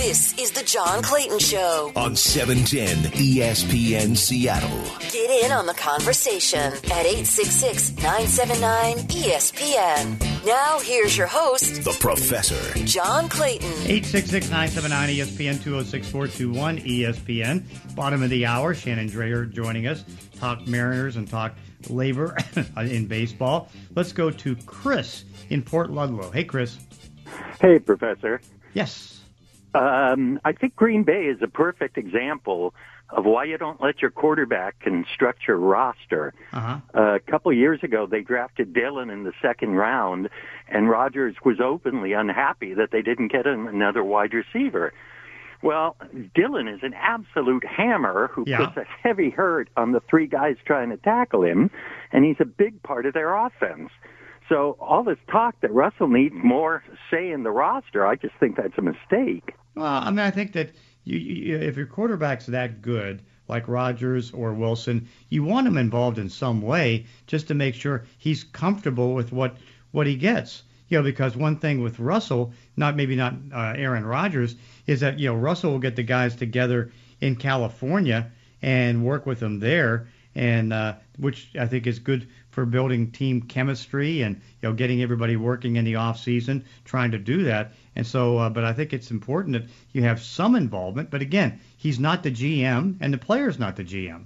This is the John Clayton Show on 710 ESPN Seattle. Get in on the conversation at 866 979 ESPN. Now, here's your host, The Professor. John Clayton. 866 979 ESPN 206 421 ESPN. Bottom of the hour, Shannon Drayer joining us. Talk Mariners and talk labor in baseball. Let's go to Chris in Port Ludlow. Hey, Chris. Hey, Professor. Yes. Um, I think Green Bay is a perfect example of why you don't let your quarterback construct your roster. Uh-huh. Uh, a couple of years ago, they drafted Dillon in the second round, and Rodgers was openly unhappy that they didn't get him another wide receiver. Well, Dillon is an absolute hammer who Yeah. puts a heavy hurt on the three guys trying to tackle him, and he's a big part of their offense. So all this talk that Russell needs more say in the roster, I just think that's a mistake. Well, I mean, I think that you, you, if your quarterback's that good, like Rodgers or Wilson, you want him involved in some way just to make sure he's comfortable with what what he gets. You know, because one thing with Russell, not maybe not uh, Aaron Rodgers, is that you know Russell will get the guys together in California and work with them there, and uh, which I think is good for building team chemistry and you know getting everybody working in the off season, trying to do that. And so, uh, but I think it's important that you have some involvement. But again, he's not the GM, and the player's not the GM.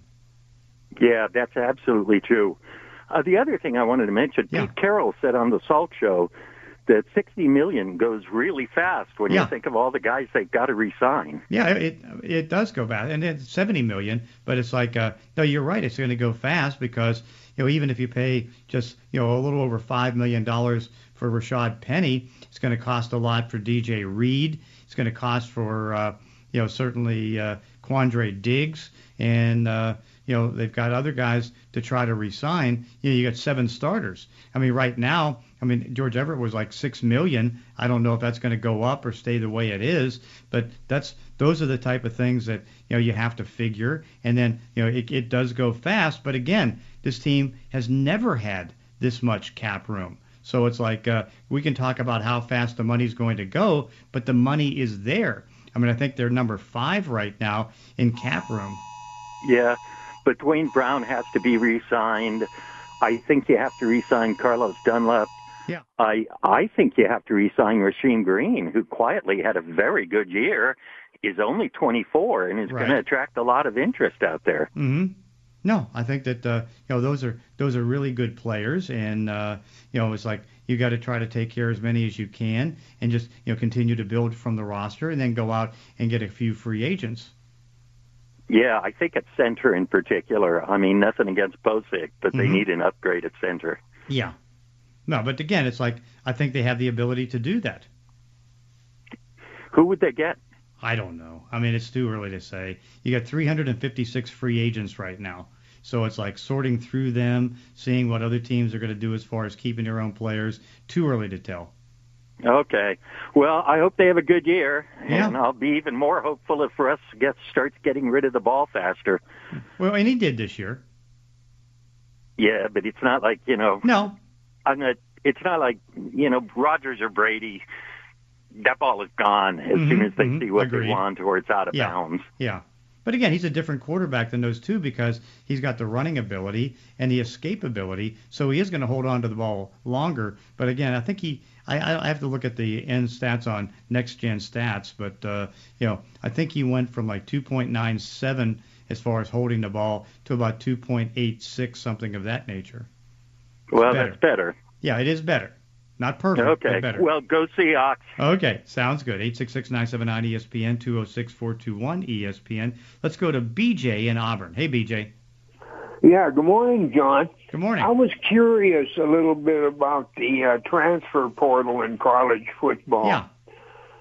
Yeah, that's absolutely true. Uh, the other thing I wanted to mention, Yeah. Pete Carroll said on the Salt Show that 60 million goes really fast when Yeah. you think of all the guys they've got to resign. Yeah, it it does go fast, and it's 70 million. But it's like, uh, no, you're right. It's going to go fast because you know even if you pay just you know a little over five million dollars for Rashad Penny, it's going to cost a lot for DJ Reed. It's going to cost for uh, you know certainly uh, Quandre Diggs, and uh, you know they've got other guys to try to resign. You know, you got seven starters. I mean, right now, I mean Gerald Everett was like six million. I don't know if that's going to go up or stay the way it is, but that's those are the type of things that you know you have to figure. And then you know it, it does go fast, but again, this team has never had this much cap room. So it's like uh, we can talk about how fast the money's going to go, but the money is there. I mean, I think they're number five right now in cap room. Yeah, but Duane Brown has to be re-signed. I think you have to re-sign Carlos Dunlap. Yeah. I I think you have to re-sign Rasheem Green, who quietly had a very good year, is only 24 and is Right. going to attract a lot of interest out there. hmm No, I think that uh, you know those are those are really good players, and uh, you know it's like you got to try to take care of as many as you can, and just you know continue to build from the roster, and then go out and get a few free agents. Yeah, I think at center in particular. I mean, nothing against Pocic, but they Mhm. need an upgrade at center. Yeah. No, but again, it's like I think they have the ability to do that. Who would they get? I don't know. I mean, it's too early to say. You got 356 free agents right now. So it's like sorting through them, seeing what other teams are going to do as far as keeping their own players. Too early to tell. Okay. Well, I hope they have a good year, Yeah. and I'll be even more hopeful if Russ gets starts getting rid of the ball faster. Well, and he did this year. Yeah, but it's not like you know. No. I'm not. It's not like you know Rodgers or Brady. That ball is gone as soon Mhm, as they mhm, see what agreed. they want or it's out of Yeah. bounds. Yeah. But again, he's a different quarterback than those two because he's got the running ability and the escape ability, so he is going to hold on to the ball longer. But again, I think he, I, I have to look at the end stats on next gen stats, but uh, you know, I think he went from like 2.97 as far as holding the ball to about 2.86, something of that nature. Well, better. that's better. Yeah, it is better. Not perfect, Okay. but better. Well, go see Ox. Okay, sounds good. 866-979-ESPN, 206-421 ESPN. Let's go to BJ in Auburn. Hey, BJ. Yeah, good morning, John. Good morning. I was curious a little bit about the uh, transfer portal in college football. Yeah.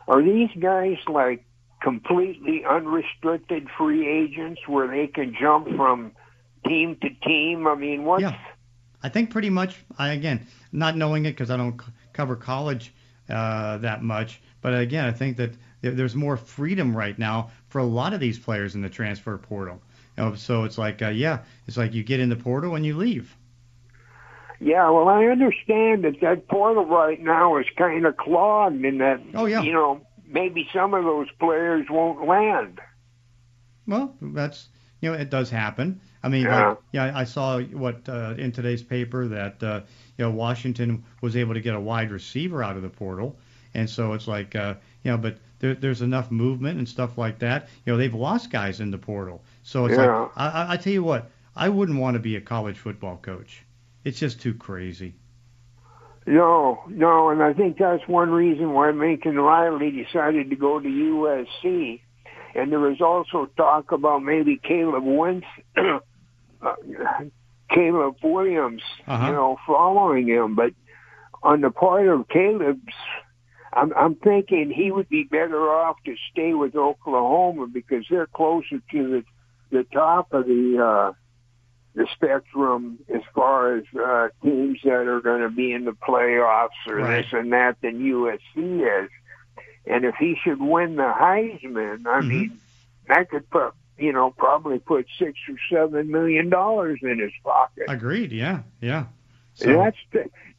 Are these guys like completely unrestricted free agents where they can jump from team to team? I mean, what's Yeah. I think pretty much, I, again, not knowing it because I don't c- cover college uh, that much, but again, I think that there- there's more freedom right now for a lot of these players in the transfer portal. You know, so it's like, uh, yeah, it's like you get in the portal and you leave. Yeah, well, I understand that that portal right now is kind of clogged, and that Oh, yeah. you know maybe some of those players won't land. Well, that's you know it does happen. I mean, Yeah. like, yeah, I saw what uh, in today's paper that uh, you know Washington was able to get a wide receiver out of the portal, and so it's like uh, you know, but there, there's enough movement and stuff like that. You know, they've lost guys in the portal, so it's Yeah. like I, I, I tell you what, I wouldn't want to be a college football coach. It's just too crazy. No, no, and I think that's one reason why Lincoln Riley decided to go to USC. And there was also talk about maybe Caleb Wentz, uh, Caleb Williams, Uh-huh. you know, following him. But on the part of Caleb's, I'm, I'm thinking he would be better off to stay with Oklahoma because they're closer to the the top of the uh, the spectrum as far as uh, teams that are going to be in the playoffs or Right. this and that than USC is. And if he should win the Heisman, I Mhm. mean, that could put you know probably put six or seven million dollars in his pocket. Agreed. Yeah. Yeah. And that's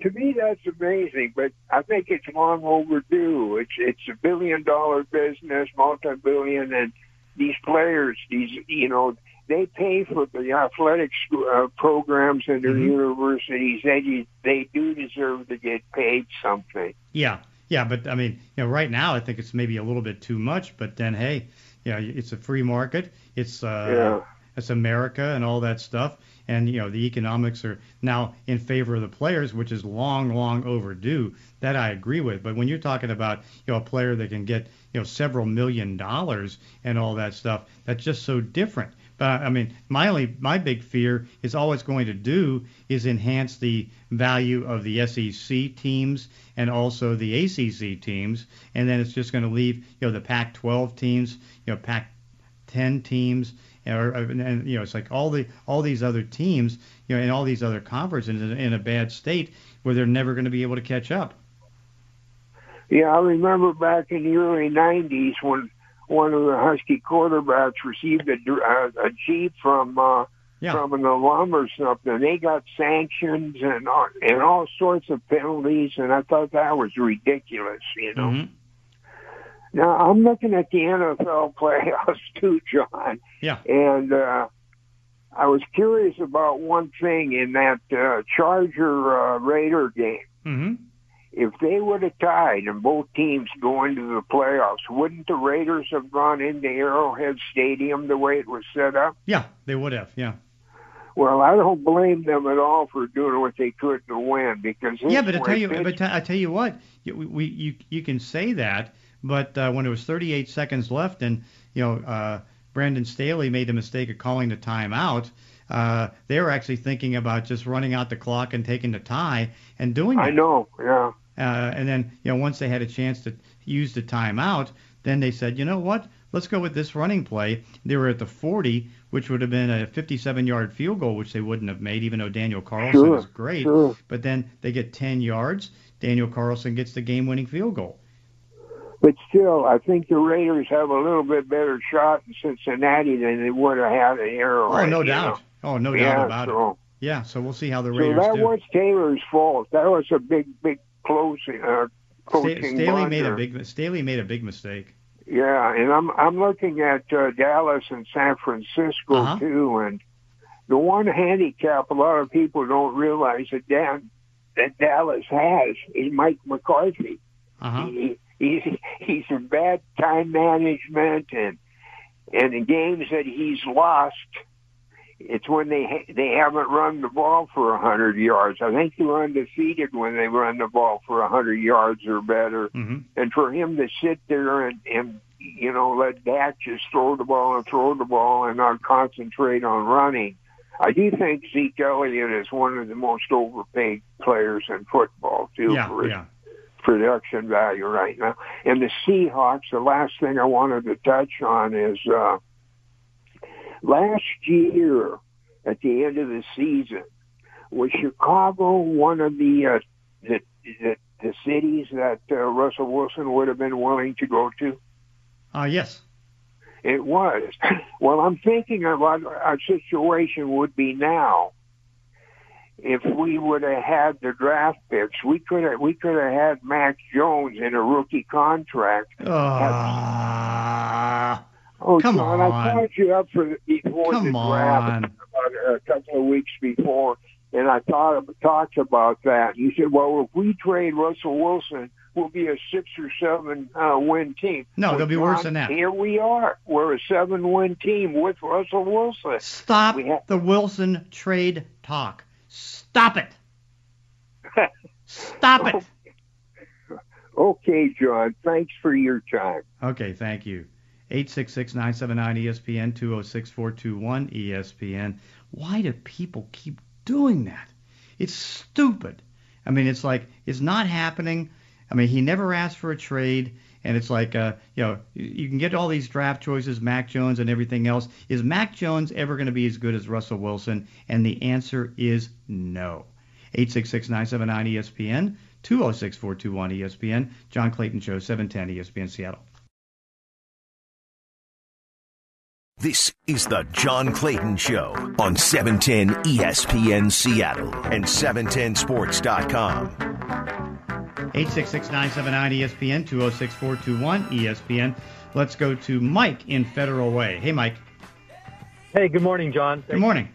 to me that's amazing, but I think it's long overdue. It's it's a billion dollar business, multi billion, and these players, these you know, they pay for the athletic sc- uh, programs in their Mhm. universities. They they do deserve to get paid something. Yeah, yeah, but I mean, you know, right now I think it's maybe a little bit too much. But then, hey, you know, it's a free market. It's uh, Yeah. it's America and all that stuff. And you know, the economics are now in favor of the players, which is long, long overdue. That I agree with. But when you're talking about you know a player that can get you know several million dollars and all that stuff, that's just so different. But I mean, my only my big fear is all it's going to do is enhance the value of the SEC teams and also the ACC teams, and then it's just going to leave you know the Pac-12 teams, you know Pac-10 teams, or uh, and, and you know it's like all the all these other teams, you know, and all these other conferences in, in a bad state where they're never going to be able to catch up. Yeah, I remember back in the early '90s when one of the Husky quarterbacks received a, uh, a jeep from uh, Yeah. from an alum or something. And they got sanctions and all, and all sorts of penalties, and I thought that was ridiculous. You know. Mhm. Now I'm looking at the NFL playoffs too, John, Yeah. and uh, I was curious about one thing in that uh, Charger uh, Raider game. Mhm. If they would have tied and both teams go into the playoffs, wouldn't the Raiders have gone into Arrowhead Stadium the way it was set up? Yeah, they would have. Yeah. Well, I don't blame them at all for doing what they could to win because Yeah, but I tell you, but I tell you what, you, we you you can say that, but uh, when it was 38 seconds left and you know uh, Brandon Staley made the mistake of calling the timeout, uh, they were actually thinking about just running out the clock and taking the tie and doing I know, yeah. Uh, and then you know once they had a chance to use the timeout, then they said, you know what? Let's go with this running play. They were at the 40, which would have been a 57-yard field goal, which they wouldn't have made, even though Daniel Carlson Sure, is great. sure. But then they get 10 yards. Daniel Carlson gets the game-winning field goal. But still, I think the Raiders have a little bit better shot in Cincinnati than they would have had at Arrowhead. Oh, no you doubt. Oh, no know? doubt yeah, about it. Yeah, so we'll see how the Raiders So that do. was Taylor's fault. That was a big, big closing. Uh, Sta- coaching Staley made a big Staley made a big mistake. Yeah, and I'm I'm looking at uh, Dallas and San Francisco Uh-huh. too, and the one handicap a lot of people don't realize that Dan, that Dallas has is Mike McCarthy. Uh-huh. He, he's he's in bad time management, and and the games that he's lost, it's when they ha- they haven't run the ball for a hundred yards. I think they're undefeated when they run the ball for a hundred yards or better hmm and for him to sit there and, and you know let Dak just throw the ball and throw the ball and not concentrate on running, I do think Zeke Elliott is one of the most overpaid players in football too Yeah, for his yeah. production value right now. And the Seahawks, the last thing I wanted to touch on is uh, last year at the end of the season was Chicago one of the uh, the, the the cities that uh, Russell Wilson would have been willing to go to? Uh, yes. It was. Well, I'm thinking about our situation would be now if we would have had the draft picks, we could have we could have had Mac Jones in a rookie contract. Uh, Oh, Come John, on. I called you up for before Come the draft on. about a couple of weeks before, and I thought talked about that. You said, "Well, if we trade Russell Wilson, we'll be a six or seven uh, win team." No, Well, they'll be John, worse than that. Here we are. We're a seven win team with Russell Wilson. stop ha- the Wilson trade talk. Stop it. Stop it. Okay, John. Thanks for your time. Okay, thank you. 866-979-ESPN, 206-421-ESPN. Why do people keep doing that? It's stupid. I mean, it's like it's not happening. I mean, he never asked for a trade, and it's like, uh, you know, you- can get all these draft choices, Mac Jones and everything else. Is Mac Jones ever going to be as good as Russell Wilson? And the answer is no. 866-979-ESPN, 206-421-ESPN. John Clayton Show, 710 ESPN Seattle. This is the John Clayton Show on E 710 ESPN Seattle and 710sports.com. 866-979-ESPN, 206-421 ESPN. Let's go to Mike in Federal Way. Hey, Mike. Hey, good morning, John. Good morning.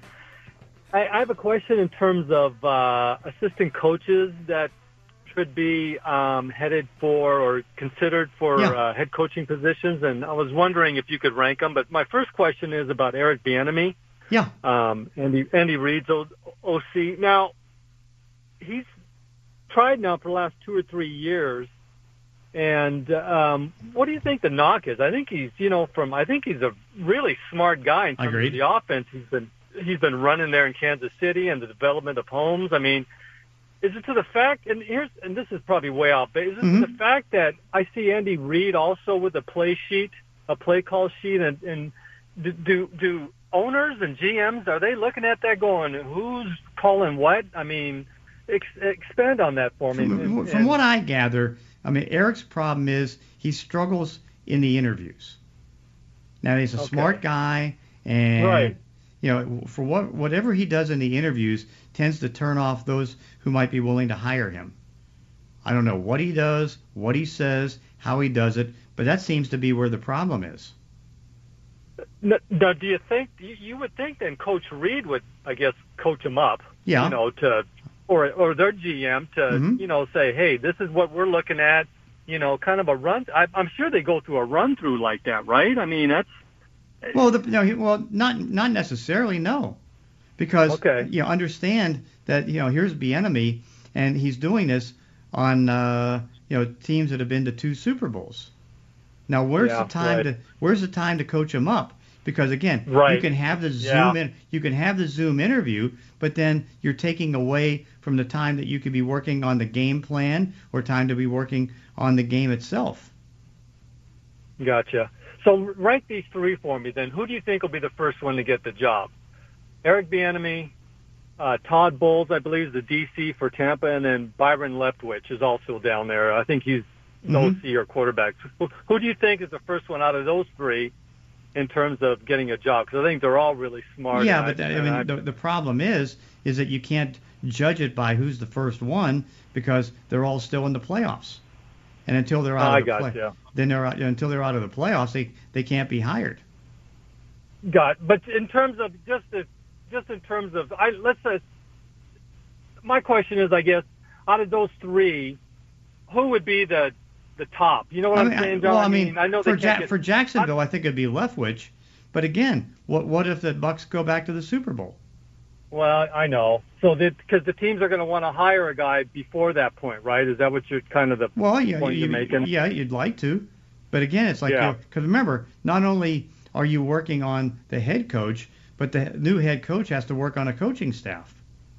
I, I have a question in terms of uh, assistant coaches that should be um, headed for or considered for Yeah. uh, head coaching positions, and I was wondering if you could rank them. But my first question is about Eric Bieniemy, Yeah. um, Andy Andy Reid's OC. Now, he's tried now for the last two or three years. And um, what do you think the knock is? I think he's, you know, from I think he's a really smart guy in terms Agreed. of the offense. He's been he's been running there in Kansas City and the development of Mahomes. I mean, is it to the fact? And here's and this is probably way off, but is it Mhm. to the fact that I see Andy Reid also with a play sheet, a play call sheet, and and do do, do owners and GMs are they looking at that going, who's calling what? I mean, ex- expand on that for me. From, And- from and- what I gather, I mean, Eric's problem is he struggles in the interviews. Now, he's a Okay. smart guy, and Right. You know, for what whatever he does in the interviews tends to turn off those who might be willing to hire him. I don't know what he does, what he says, how he does it, but that seems to be where the problem is. Now, do you think you, would think then Coach Reid would, I guess, coach him up? Yeah. You know, to or or their GM to Mhm. you know say, hey, this is what we're looking at. You know, kind of a run. I, I'm sure they go through a run through like that, right? I mean, that's Well, the, no, he- well, not not necessarily, no, because Okay. you know understand that you know here's Bieniemy, and he's doing this on uh, you know teams that have been to two Super Bowls. Now, where's Yeah, the time right. to where's the time to coach him up? Because again, you can have the Yeah. Zoom in, you can have the Zoom interview, but then you're taking away from the time that you could be working on the game plan or time to be working on the game itself. gotcha. So rank these three for me. Then, who do you think will be the first one to get the job? Eric Bieniemy, uh, Todd Bowles, I believe, is the DC for Tampa, and then Byron Leftwich is also down there. I think he's Mhm. OC or quarterback. Who, who do you think is the first one out of those three in terms of getting a job? Because I think they're all really smart. Yeah, but that, I mean, the, the problem is, is that you can't judge it by who's the first one because they're all still in the playoffs, and until they're out I of the play, gotcha. then they're out, until they're out of the playoffs, they they can't be hired. got. But in terms of just the, just in terms of, I let's say, my question is, I guess, out of those three, who would be the the top? You know what I am mean, saying, John? well, I mean, I know for Ja- get, for Jacksonville, I think it'd be Leftwich, but again, what what if the Bucs go back to the Super Bowl? Well, I know. So because the teams are going to want to hire a guy before that point, right? Is that what you're kind of the Well, yeah, point you, you're making? yeah, you'd like to, but again, it's like Yeah. because remember, not only are you working on the head coach, but the new head coach has to work on a coaching staff.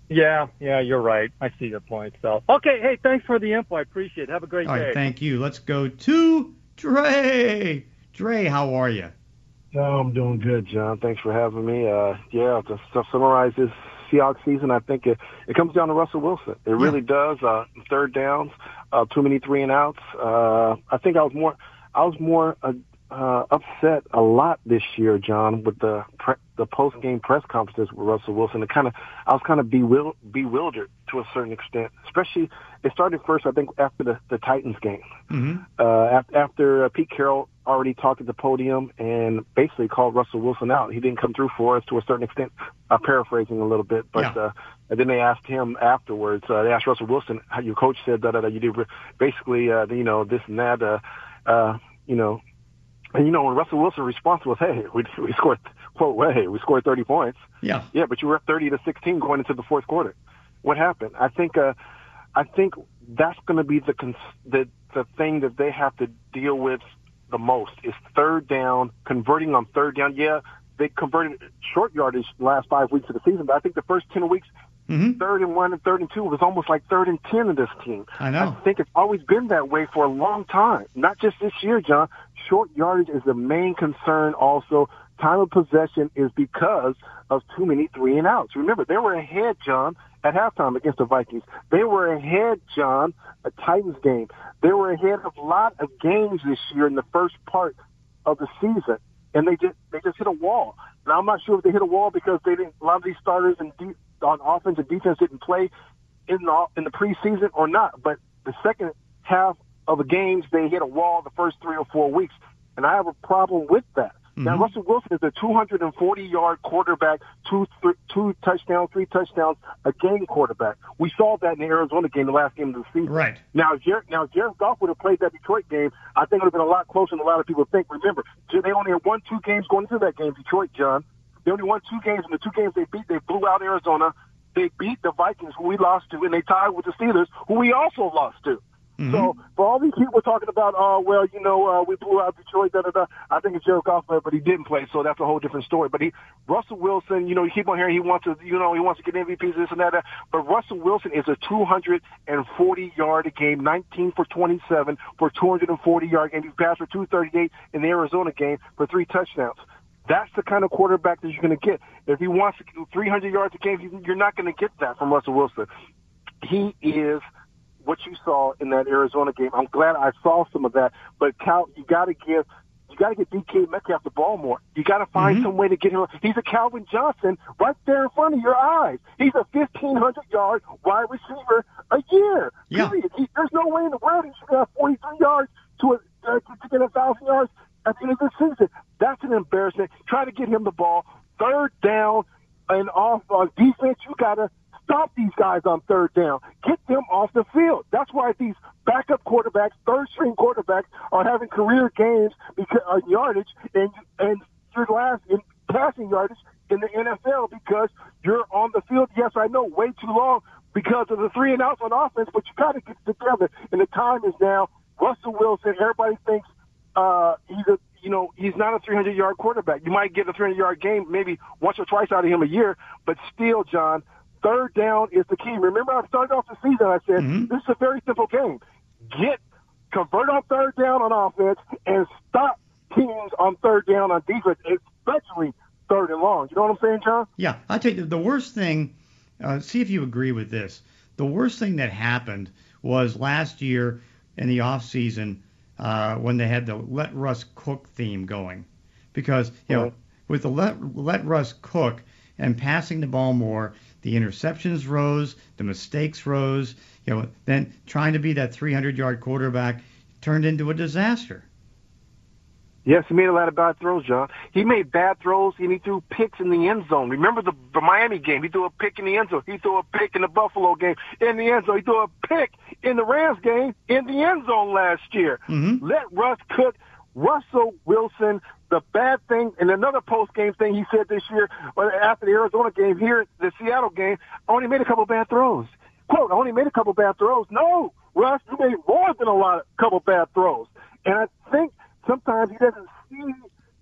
Yeah, yeah, you're right. I see your point. So, okay, hey, thanks for the info. I appreciate it. Have a great All day. right, thank you. Let's go to Dre. Dre, how are you? Oh, I'm doing good, John. Thanks for having me. Uh, yeah, to, to summarize this Seahawks season, I think it, it comes down to Russell Wilson. It really does. Uh, third downs, uh, too many three and outs. Uh, I think I was more, I was more uh, uh, upset a lot this year, John, with the pre- the post game press conferences with Russell Wilson. It kind of I was kind of bewil- bewildered to a certain extent. Especially it started first, I think, after the, the Titans game. Mm-hmm. Uh, after, after uh, Pete Carroll already talked at the podium and basically called Russell Wilson out. He didn't come through for us to a certain extent. I'm paraphrasing a little bit, but Yeah. uh, and then they asked him afterwards. Uh, they asked Russell Wilson, how your coach said that, you did basically, uh, you know, this and that, uh, uh, you know, and you know, when Russell Wilson's response was, "Hey, we we scored quote, hey, we scored 30 points." Yeah. Yeah, but you were up 30 to 16 going into the fourth quarter. What happened? I think, uh, I think that's going to be the cons- the the thing that they have to deal with the most is third down, converting on third down. Yeah, they converted short yardage the last five weeks of the season, but I think the first 10 weeks, Mm-hmm. third and one and third and two was almost like third and 10 in this team. I know. I think it's always been that way for a long time. Not just this year, John. Short yardage is the main concern also. Time of possession is because of too many three and outs. Remember, they were ahead, John, at halftime against the Vikings. They were ahead, John, a Titans game. They were ahead of a lot of games this year in the first part of the season. And they just they just hit a wall. Now I'm not sure if they hit a wall because they didn't a lot of these starters and de- on offense and defense didn't play in the in the preseason or not. But the second half of the games, they hit a wall the first three or four weeks, and I have a problem with that. Now Mhm. Russell Wilson is a 240 yard quarterback, two th- two touchdowns, three touchdowns a game quarterback. We saw that in the Arizona game, the last game of the season. Right. Now, Jared, now Jared Goff would have played that Detroit game. I think it would have been a lot closer than a lot of people think. Remember, they only had won two games going into that game. Detroit, John, they only won two games, and the two games they beat, they blew out Arizona. They beat the Vikings, who we lost to, and they tied with the Steelers, who we also lost to. So for all these people talking about, oh well, you know, uh, we blew out Detroit, da da da. I think it's Jared Goff, but but he didn't play, so that's a whole different story. But he, Russell Wilson, you know, you keep on hearing he wants to, you know, he wants to get MVPs, this and that. that. But Russell Wilson is a 240 yard game, 19 for 27 for 240 yard game. He passed for 238 in the Arizona game for three touchdowns. That's the kind of quarterback that you're going to get. If he wants to do 300 yards a game, you're not going to get that from Russell Wilson. He is what you saw in that Arizona game. I'm glad I saw some of that. But Cal, you got to give, you got to get DK Metcalf the ball more. You got to find Mhm. some way to get him. He's a Calvin Johnson right there in front of your eyes. He's a 1,500 yard wide receiver a year. Yeah. Period. He, there's no way in the world he should have 43 yards to, a, uh, to, to get a thousand yards at the end of the season. That's an embarrassment. Try to get him the ball. Third down and off uh, defense, you got to stop these guys on third down. Get them off the field. That's why these backup quarterbacks, third string quarterbacks, are having career games because uh, yardage and and your last in passing yardage in the NFL because you're on the field. Yes, I know, way too long because of the three and outs on offense, but you got to get together. And the time is now. Russell Wilson. Everybody thinks uh, he's a you know he's not a 300 yard quarterback. You might get a 300 yard game maybe once or twice out of him a year, but still, John, third down is the key. Remember, I started off the season. I said Mhm. this is a very simple game. Get convert on third down on offense and stop teams on third down on defense, especially third and long. You know what I'm saying, John? Yeah, I tell you, the worst thing. Uh, see if you agree with this. The worst thing that happened was last year in the off season uh, when they had the let Russ cook theme going, because you know with the let let Russ cook and passing the ball more, the interceptions rose, the mistakes rose. You know, then trying to be that 300 yard quarterback turned into a disaster. Yes, he made a lot of bad throws, John. He made bad throws and he threw picks in the end zone. Remember the, the Miami game? He threw a pick in the end zone. He threw a pick in the Buffalo game in the end zone. He threw a pick in the Rams game in the end zone last year. Mhm. Let Russ cook. Russell Wilson, the bad thing, and another post game thing he said this year after the Arizona game here, the Seattle game, I only made a couple bad throws. Quote, I only made a couple bad throws. No, Russ, you made more than a lot, of couple bad throws. And I think sometimes he doesn't see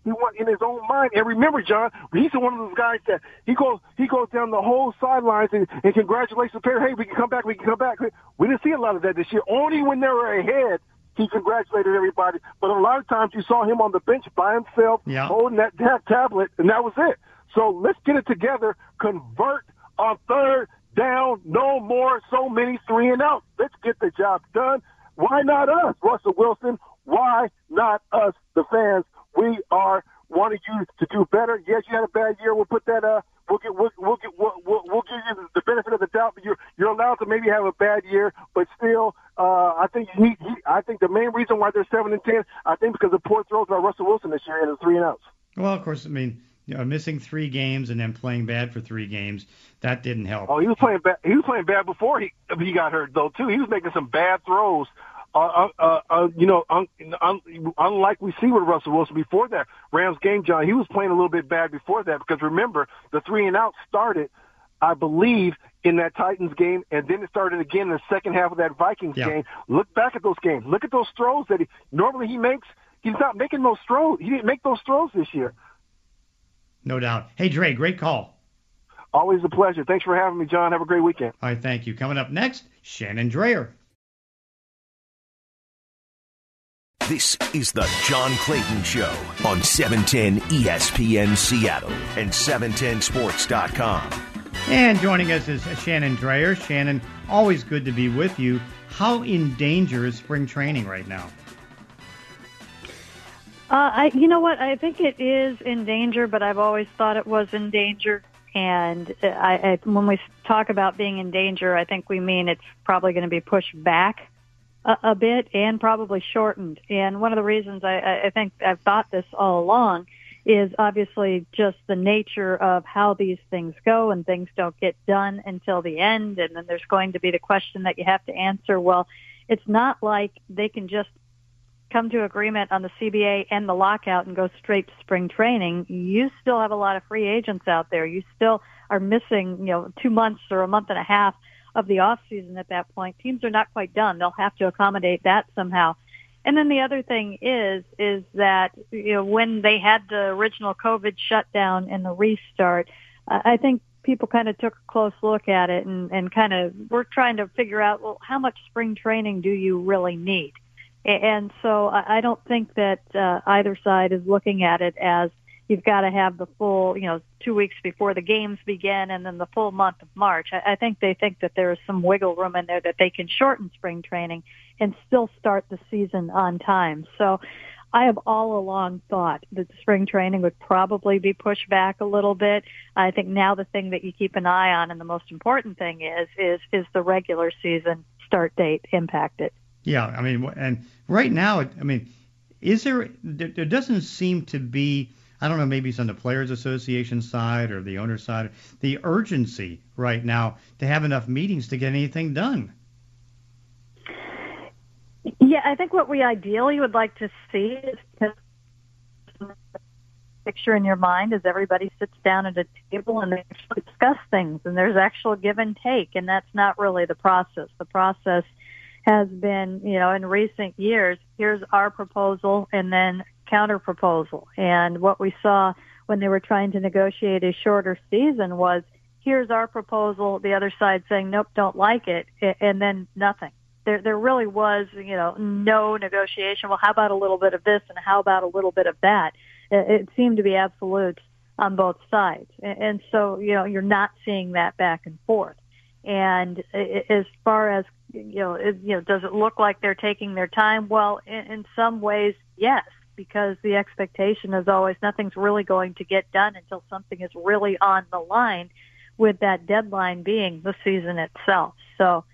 he want in his own mind. And remember, John, he's one of those guys that he goes he goes down the whole sidelines and, and congratulates the player. Hey, we can come back. We can come back. We didn't see a lot of that this year. Only when they were ahead. He congratulated everybody, but a lot of times you saw him on the bench by himself, Yeah. holding that, that tablet, and that was it. So let's get it together. Convert on third down. No more so many three and out. Let's get the job done. Why not us, Russell Wilson? Why not us, the fans? we are wanting you to do better. Yes, you had a bad year. We'll put that. Uh, we'll get. We'll, we'll get. We'll, we'll, we'll give you the benefit of the doubt. But you're you're allowed to maybe have a bad year, but still, uh, I think you need. He, I think the main reason why they're seven and ten, I think because of poor throws by Russell Wilson this year and the three and outs. Well, of course, I mean, you know, missing three games and then playing bad for three games, that didn't help. Oh, he was playing bad. He was playing bad before he he got hurt though too. He was making some bad throws. Uh, uh, uh, uh you know, un, un, unlike we see with Russell Wilson before that Rams game, John, he was playing a little bit bad before that because remember the three and out started, I believe, in that Titans game, and then it started again in the second half of that Vikings Yeah. game. Look back at those games. Look at those throws that he normally he makes. He's not making those throws. He didn't make those throws this year. No doubt. Hey, Dre, great call. Always a pleasure. Thanks for having me, John. Have a great weekend. All right, thank you. Coming up next, Shannon Drayer. This is the John Clayton Show on E 710 ESPN Seattle and 710sports.com. And joining us is Shannon Drayer. Shannon, always good to be with you. How in danger is spring training right now? Uh, I, you know what? I think it is in danger, but I've always thought it was in danger. And I, I, when we talk about being in danger, I think we mean it's probably going to be pushed back a, a bit and probably shortened. And one of the reasons I, I- I think I've thought this all along is obviously just the nature of how these things go and things don't get done until the end. And then there's going to be the question that you have to answer. Well, it's not like they can just come to agreement on the CBA and the lockout and go straight to spring training, you still have a lot of free agents out there. You still are missing, you know, two months or a month and a half of the off season at that point. Teams are not quite done. They'll have to accommodate that somehow. And then the other thing is, is that, you know, when they had the original COVID shutdown and the restart, I think people kind of took a close look at it and, and kind of were trying to figure out, well, how much spring training do you really need? And so I I don't think that uh, either side is looking at it as you've got to have the full, you know, two weeks before the games begin and then the full month of March. I, I think they think that there is some wiggle room in there that they can shorten spring training and still start the season on time. So I have all along thought that spring training would probably be pushed back a little bit. I think now the thing that you keep an eye on and the most important thing is, is, is the regular season start date impacted. Yeah, I mean, and right now, I mean, is there? There there doesn't seem to be. I don't know. Maybe it's on the players' association side or the owner side. The urgency right now to have enough meetings to get anything done. Yeah, I think what we ideally would like to see is picture in your mind as everybody sits down at a table and they actually discuss things and there's actual give and take and that's not really the process. The process has been, you know, in recent years, here's our proposal and then counter proposal. And what we saw when they were trying to negotiate a shorter season was here's our proposal, the other side saying, nope, don't like it, and then nothing. There, there really was, you know, no negotiation. Well, how about a little bit of this and how about a little bit of that? It, it seemed to be absolute on both sides. And, so, you know, you're not seeing that back and forth. And as far as, you know, is, you know, does it look like they're taking their time? Well, in, in some ways, yes, because the expectation is always nothing's really going to get done until something is really on the line with that deadline being the season itself. So,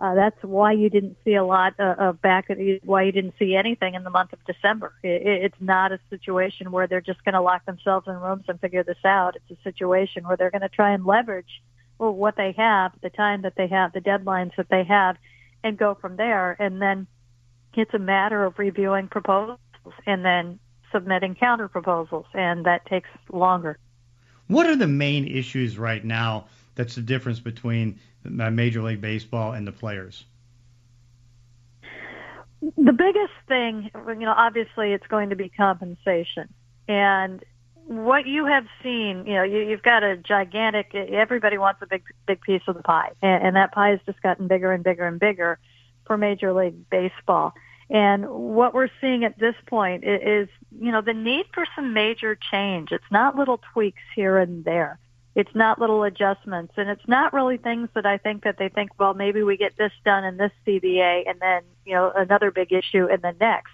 uh, that's why you didn't see a lot uh, of back. Why you didn't see anything in the month of December. It, it- it's not a situation where they're just going to lock themselves in rooms and figure this out. It's a situation where they're going to try and leverage well, what they have, the time that they have, the deadlines that they have, and go from there. And then it's a matter of reviewing proposals and then submitting counter proposals, and that takes longer. What are the main issues right now that's the difference between Major League Baseball and the players? The biggest thing, you know, obviously it's going to be compensation. And what you have seen, you know, you, you've got a gigantic, everybody wants a big, big piece of the pie. And, and that pie has just gotten bigger and bigger and bigger for Major League Baseball. And what we're seeing at this point is, you know, the need for some major change. It's not little tweaks here and there. It's not little adjustments. And it's not really things that I think that they think, well, maybe we get this done in this CBA and then, you know, another big issue in the next.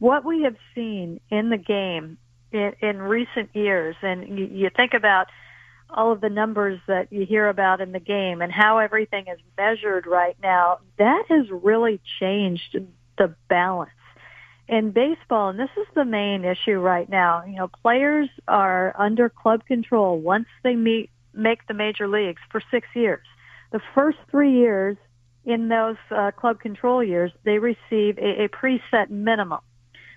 what we have seen in the game in, in recent years, and you, you think about all of the numbers that you hear about in the game and how everything is measured right now, that has really changed the balance in baseball, and this is the main issue right now. You know, players are under club control once they meet make the major leagues for six years. The first three years in those uh, club control years, they receive a, a preset minimum.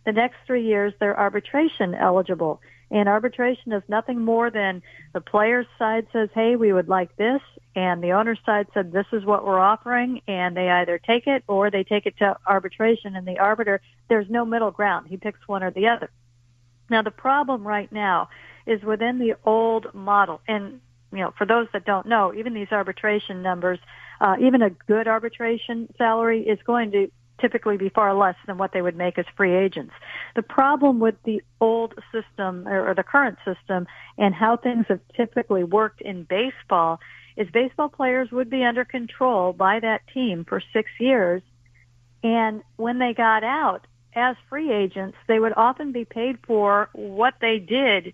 The next three years, they're arbitration eligible. And arbitration is nothing more than the player's side says, hey, we would like this, and the owner's side said, this is what we're offering, and they either take it or they take it to arbitration, and the arbiter, there's no middle ground. He picks one or the other. Now, the problem right now is within the old model, and you know, for those that don't know, even these arbitration numbers, uh, even a good arbitration salary is going to typically be far less than what they would make as free agents. The problem with the old system or, the current system and how things have typically worked in baseball is baseball players would be under control by that team for six years. And when they got out as free agents, they would often be paid for what they did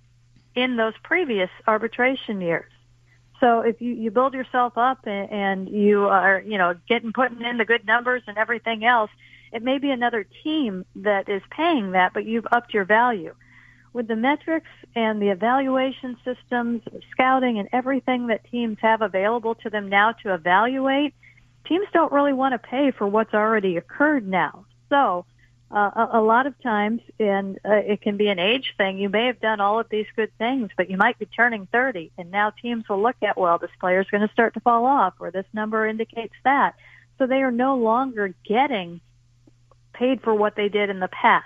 in those previous arbitration years. So if you, you build yourself up and, and you are, you know, getting putting in the good numbers and everything else, it may be another team that is paying that, but you've upped your value. With the metrics and the evaluation systems, scouting and everything that teams have available to them now to evaluate, teams don't really want to pay for what's already occurred now. So uh, a, a lot of times, and uh, it can be an age thing. You may have done all of these good things, but you might be turning 30, and now teams will look at, well, this player is going to start to fall off, or this number indicates that. So they are no longer getting paid for what they did in the past.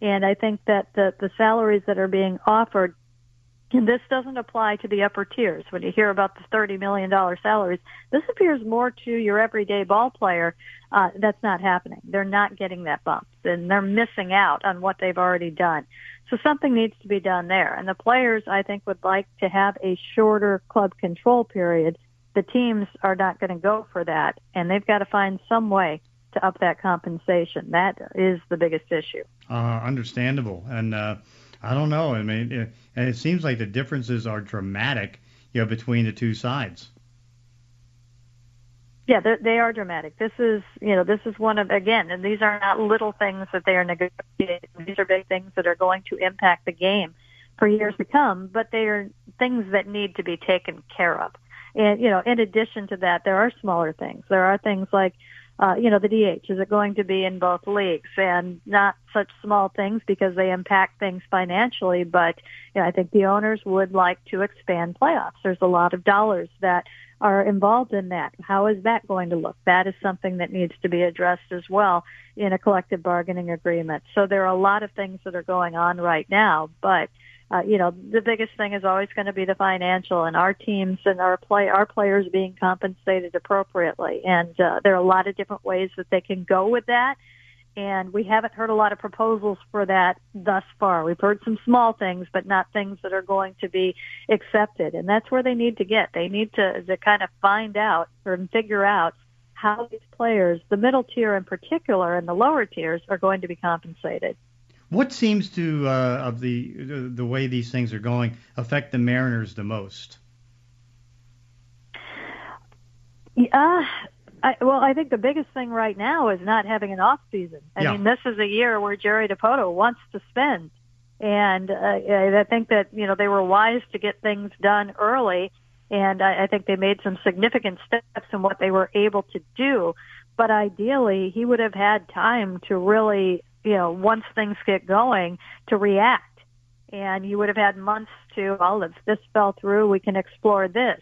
And I think that the, the salaries that are being offered this doesn't apply to the upper tiers. When you hear about the $30 million salaries, this appears more to your everyday ball player. Uh, that's not happening. They're not getting that bump and they're missing out on what they've already done. So something needs to be done there. And the players, I think, would like to have a shorter club control period. The teams are not going to go for that and they've got to find some way to up that compensation. That is the biggest issue. Uh, understandable. And, uh, I don't know. I mean, it, and it seems like the differences are dramatic, you know, between the two sides. Yeah, they are dramatic. This is, you know, this is one of again, and these are not little things that they are negotiating. These are big things that are going to impact the game for years to come. But they are things that need to be taken care of. And you know, in addition to that, there are smaller things. There are things like uh, you know, the DH? Is it going to be in both leagues? And not such small things because they impact things financially, but you know, I think the owners would like to expand playoffs. There's a lot of dollars that are involved in that. How is that going to look? That is something that needs to be addressed as well in a collective bargaining agreement. So there are a lot of things that are going on right now, but uh, you know, the biggest thing is always going to be the financial and our teams and our play, our players being compensated appropriately. And uh, there are a lot of different ways that they can go with that. And we haven't heard a lot of proposals for that thus far. We've heard some small things, but not things that are going to be accepted. And that's where they need to get. They need to, to kind of find out or figure out how these players, the middle tier in particular and the lower tiers, are going to be compensated. What seems to uh, of the the way these things are going affect the Mariners the most? Yeah, I, well, I think the biggest thing right now is not having an off season. I yeah. mean, this is a year where Jerry Dipoto wants to spend, and uh, I think that you know they were wise to get things done early, and I, I think they made some significant steps in what they were able to do. But ideally, he would have had time to really you know, once things get going to react. And you would have had months to, well, if this fell through, we can explore this.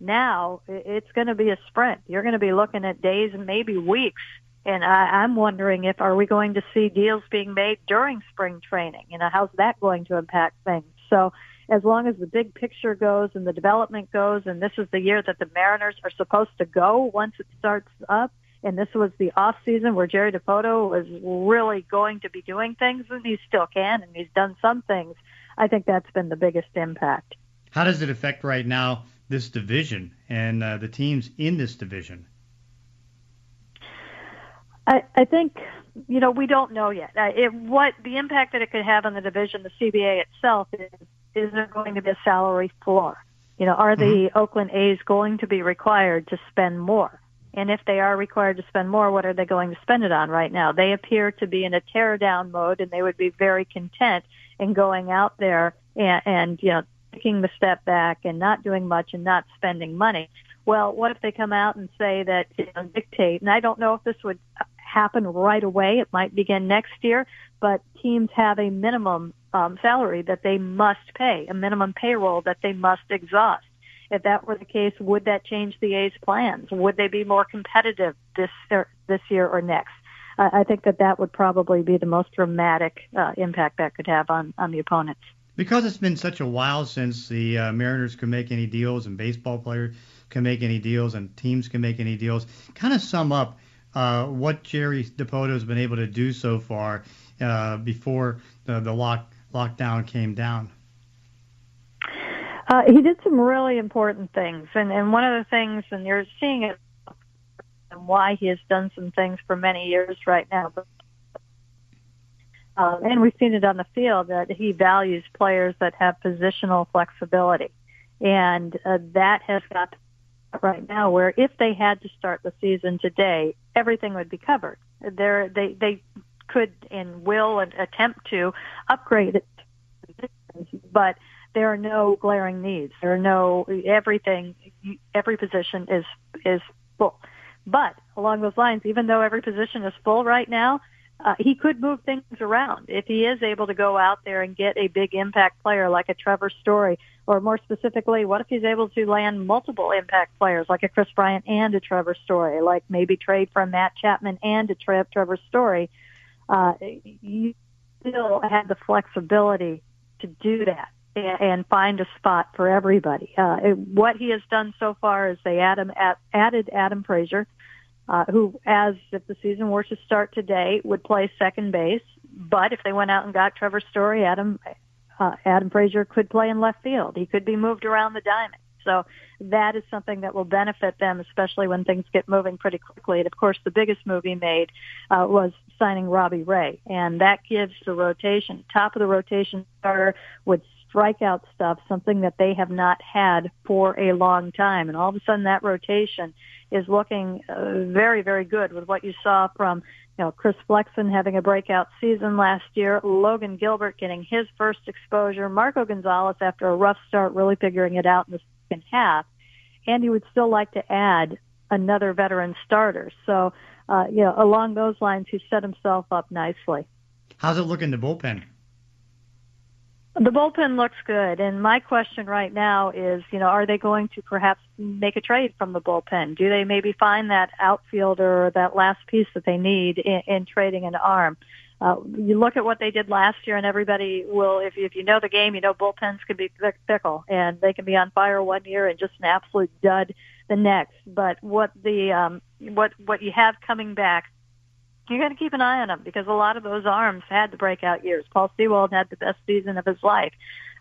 Now it's going to be a sprint. You're going to be looking at days and maybe weeks. And I, I'm wondering if are we going to see deals being made during spring training? You know, how's that going to impact things? So as long as the big picture goes and the development goes, and this is the year that the Mariners are supposed to go once it starts up, and this was the off season where Jerry Dipoto was really going to be doing things, and he still can, and he's done some things. I think that's been the biggest impact. How does it affect right now this division and uh, the teams in this division? I, I think you know, we don't know yet. Uh, it, what the impact that it could have on the division, the CBA itself, is is there going to be a salary floor? You know, are the mm-hmm. Oakland A's going to be required to spend more? And if they are required to spend more, what are they going to spend it on right now? They appear to be in a tear down mode and they would be very content in going out there and, and you know, taking the step back and not doing much and not spending money. Well, what if they come out and say that, you know, dictate, and I don't know if this would happen right away. It might begin next year, but teams have a minimum um, salary that they must pay, a minimum payroll that they must exhaust. If that were the case, would that change the A's plans? Would they be more competitive this er, this year or next? Uh, I think that that would probably be the most dramatic uh, impact that could have on on the opponents. Because it's been such a while since the uh, Mariners could make any deals and baseball players can make any deals and teams can make any deals. Kind of sum up uh, what Jerry Dipoto has been able to do so far uh, before the, the lock lockdown came down. Uh, he did some really important things, and and one of the things, and you're seeing it, and why he has done some things for many years right now. But, um, and we've seen it on the field that he values players that have positional flexibility, and uh, that has got right now where if they had to start the season today, everything would be covered. There, they they could and will and attempt to upgrade it, but there are no glaring needs. There are no everything. Every position is is full. But along those lines, even though every position is full right now, uh, he could move things around if he is able to go out there and get a big impact player like a Trevor Story, or more specifically, what if he's able to land multiple impact players like a Kris Bryant and a Trevor Story, like maybe trade from Matt Chapman and a Trevor Story. Uh, you still have the flexibility to do that and find a spot for everybody. Uh, what he has done so far is they add him, added Adam Frazier, uh, who, as if the season were to start today, would play second base. But if they went out and got Trevor Story, Adam uh, Adam Frazier could play in left field. He could be moved around the diamond. So that is something that will benefit them, especially when things get moving pretty quickly. And of course, the biggest move he made uh, was signing Robbie Ray, and that gives the rotation top of the rotation starter with strikeout stuff, something that they have not had for a long time. And all of a sudden that rotation is looking uh, very, very good with what you saw from, you know, Chris Flexen having a breakout season last year, Logan Gilbert getting his first exposure, Marco Gonzales after a rough start really figuring it out in the second half. And he would still like to add another veteran starter. So, uh, you know, along those lines, he set himself up nicely. How's it look in the bullpen? The bullpen looks good, and my question right now is, you know, are they going to perhaps make a trade from the bullpen? Do they maybe find that outfielder or that last piece that they need in, in trading an arm? Uh, you look at what they did last year, and everybody will, if if you know the game, you know bullpens can be fickle, and they can be on fire one year and just an absolute dud the next. But what the um, what what you have coming back you got to keep an eye on him because a lot of those arms had the breakout years. Paul Sewald had the best season of his life.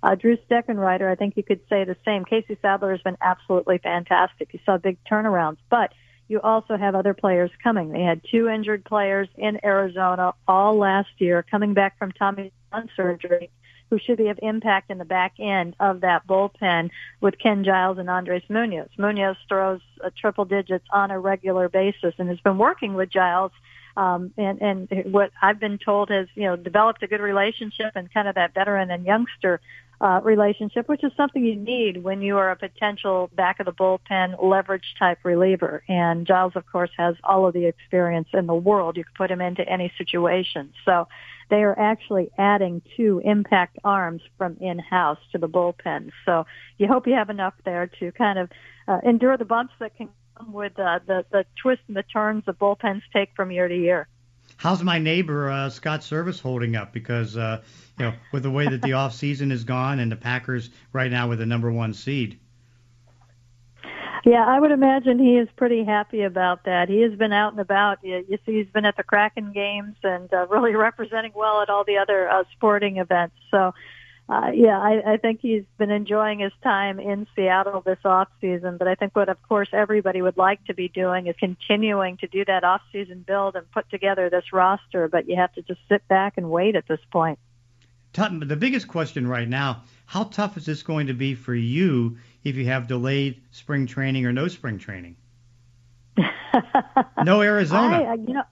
Uh, Drew Steckenrider, I think you could say the same. Casey Sadler has been absolutely fantastic. You saw big turnarounds, but you also have other players coming. They had two injured players in Arizona all last year coming back from Tommy John surgery who should be of impact in the back end of that bullpen with Ken Giles and Andres Munoz. Munoz throws uh, triple digits on a regular basis and has been working with Giles um, and and what I've been told has you know developed a good relationship and kind of that veteran and youngster uh, relationship, which is something you need when you are a potential back of the bullpen leverage type reliever. And Giles, of course, has all of the experience in the world. You can put him into any situation. So they are actually adding two impact arms from in-house to the bullpen. So you hope you have enough there to kind of uh, endure the bumps that can with uh, the the twists and the turns the bullpens take from year to year. How's my neighbor uh, Scott Servais holding up? Because uh, you know, with the way that the off season is gone, and the Packers right now with the number one seed. Yeah, I would imagine he is pretty happy about that. He has been out and about. You, you see, he's been at the Kraken games and uh, really representing well at all the other uh, sporting events. So uh, yeah, I, I think he's been enjoying his time in Seattle this off season. But I think what, of course, everybody would like to be doing is continuing to do that off season build and put together this roster. But you have to just sit back and wait at this point. The biggest question right now: How tough is this going to be for you if you have delayed spring training or no spring training? no Arizona. I, you know,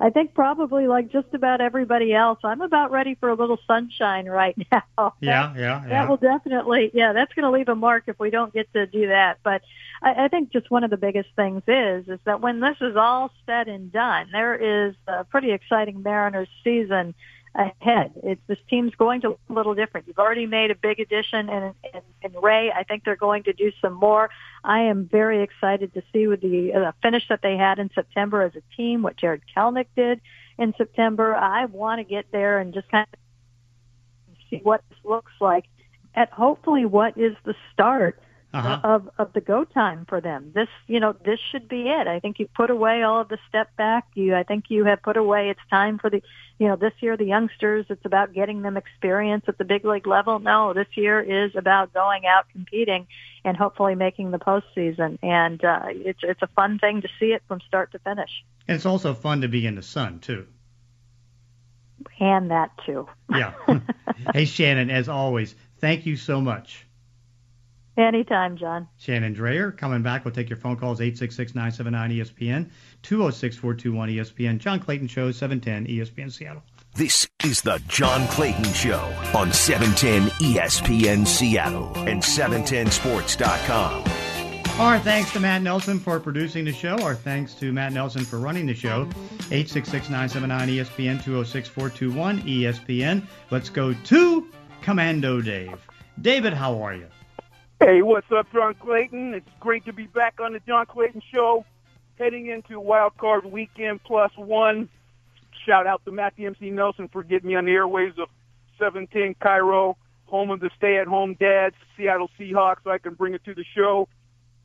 I think probably like just about everybody else, I'm about ready for a little sunshine right now. Yeah, yeah, yeah. That will definitely, yeah, that's going to leave a mark if we don't get to do that. But I, I think just one of the biggest things is, is that when this is all said and done, there is a pretty exciting Mariners season ahead. It's this team's going to look a little different. You've already made a big addition in, in, in Ray. I think they're going to do some more. I am very excited to see with the uh, finish that they had in September as a team, what Jarred Kelenic did in September. I want to get there and just kind of see what this looks like at hopefully what is the start uh-huh. of of the go time for them. This, you know, this should be it. I think you put away all of the step back. You, I think you have put away. It's time for the, you know, this year the youngsters. It's about getting them experience at the big league level. No, this year is about going out competing and hopefully making the postseason. And uh, it's it's a fun thing to see it from start to finish. And it's also fun to be in the sun too. And that too. yeah. hey Shannon, as always, thank you so much. Anytime, John. Shannon Drayer coming back. We'll take your phone calls 866-979-ESPN, 206-421-ESPN. John Clayton Show, 710 ESPN Seattle. This is the John Clayton Show on 710 ESPN Seattle and 710sports.com. Our thanks to Matt Nelson for producing the show. Our thanks to Matt Nelson for running the show. 866-979-ESPN, 206-421-ESPN. Let's go to Commando Dave. David, how are you? Hey, what's up, John Clayton? It's great to be back on the John Clayton Show. Heading into Wild Card Weekend Plus One. Shout out to Matt MC Nelson for getting me on the airways of 710 KIRO, home of the stay-at-home dads, Seattle Seahawks, so I can bring it to the show.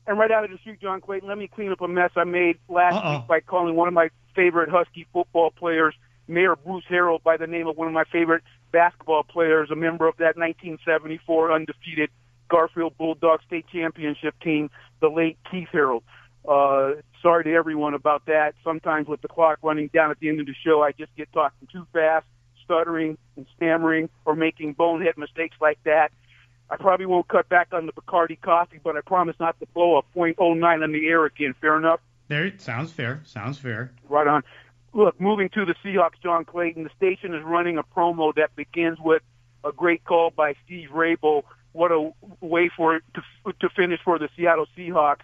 And right out of the street, John Clayton, let me clean up a mess I made last Uh-oh. week by calling one of my favorite Husky football players, Mayor Bruce Harrell, by the name of one of my favorite basketball players, a member of that 1974 undefeated Garfield Bulldog State Championship team, the late Keith Harrell. Uh, sorry to everyone about that. Sometimes with the clock running down at the end of the show, I just get talking too fast, stuttering and stammering, or making bonehead mistakes like that. I probably won't cut back on the Bacardi coffee, but I promise not to blow a .09 on the air again. Fair enough? There, sounds fair. Sounds fair. Right on. Look, moving to the Seahawks, John Clayton, the station is running a promo that begins with a great call by Steve Raible what a way for to, to finish for the Seattle Seahawks.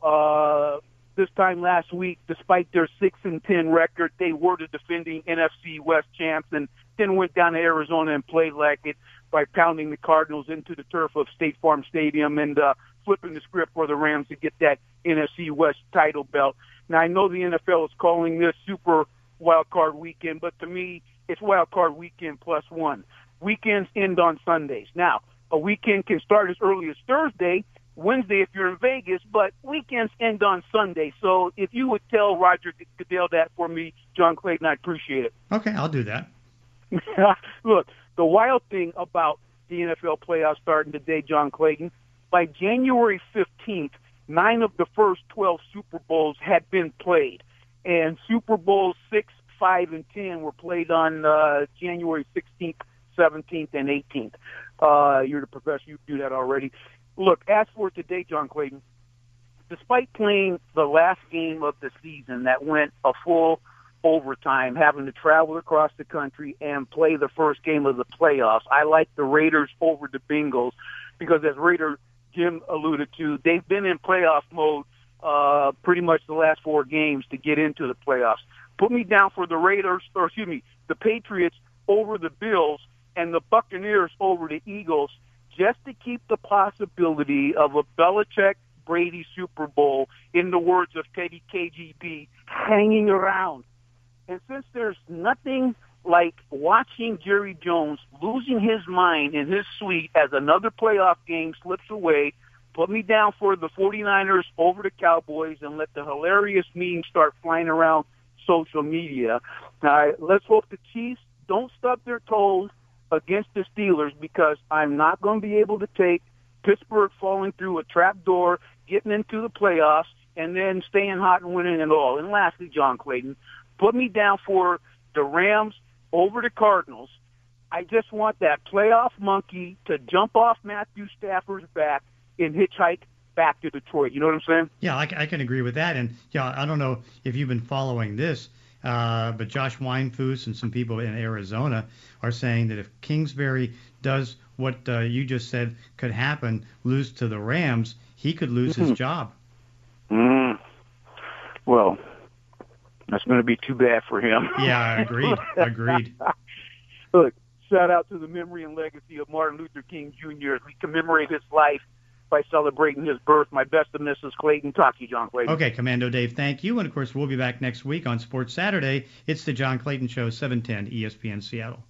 Uh, this time last week, despite their six and ten record, they were the defending NFC West champs, and then went down to Arizona and played like it by pounding the Cardinals into the turf of State Farm Stadium and uh, flipping the script for the Rams to get that NFC West title belt. Now I know the NFL is calling this Super Wild Card Weekend, but to me, it's Wild Card Weekend plus one. Weekends end on Sundays. Now, a weekend can start as early as Thursday, Wednesday if you're in Vegas, but weekends end on Sunday. So if you would tell Roger Goodell that for me, John Clayton, I'd appreciate it. Okay, I'll do that. Look, the wild thing about the NFL playoffs starting today, John Clayton, by January 15th, nine of the first 12 Super Bowls had been played. And Super Bowls 6, 5, and 10 were played on uh, January 16th, 17th, and 18th. Uh, you're the professor. You do that already. Look, as for today, John Clayton, despite playing the last game of the season that went a full overtime, having to travel across the country and play the first game of the playoffs, I like the Raiders over the Bengals because, as Raider Jim alluded to, they've been in playoff mode uh, pretty much the last four games to get into the playoffs. Put me down for the Raiders, or excuse me, the Patriots over the Bills and the Buccaneers over the Eagles just to keep the possibility of a Belichick Brady Super Bowl, in the words of Teddy KGB, hanging around. And since there's nothing like watching Jerry Jones losing his mind in his suite as another playoff game slips away, put me down for the 49ers over the Cowboys and let the hilarious memes start flying around social media. All right, let's hope the Chiefs don't stub their toes against the Steelers because I'm not going to be able to take Pittsburgh falling through a trap door, getting into the playoffs, and then staying hot and winning it all. And lastly, John Clayton, put me down for the Rams over the Cardinals. I just want that playoff monkey to jump off Matthew Stafford's back and hitchhike back to Detroit. You know what I'm saying? Yeah, I, I can agree with that. And yeah, I don't know if you've been following this, uh, but Josh Weinfuss and some people in Arizona are saying that if Kingsbury does what uh, you just said could happen, lose to the Rams, he could lose mm-hmm. his job. Mm. Well, that's going to be too bad for him. Yeah, agreed. agreed. Look, shout out to the memory and legacy of Martin Luther King Jr. as we commemorate his life by celebrating his birth. My best to Mrs. Clayton. Talk to you, John Clayton. Okay, Commando Dave, thank you. And of course, we'll be back next week on Sports Saturday. It's the John Clayton Show, 710 ESPN Seattle.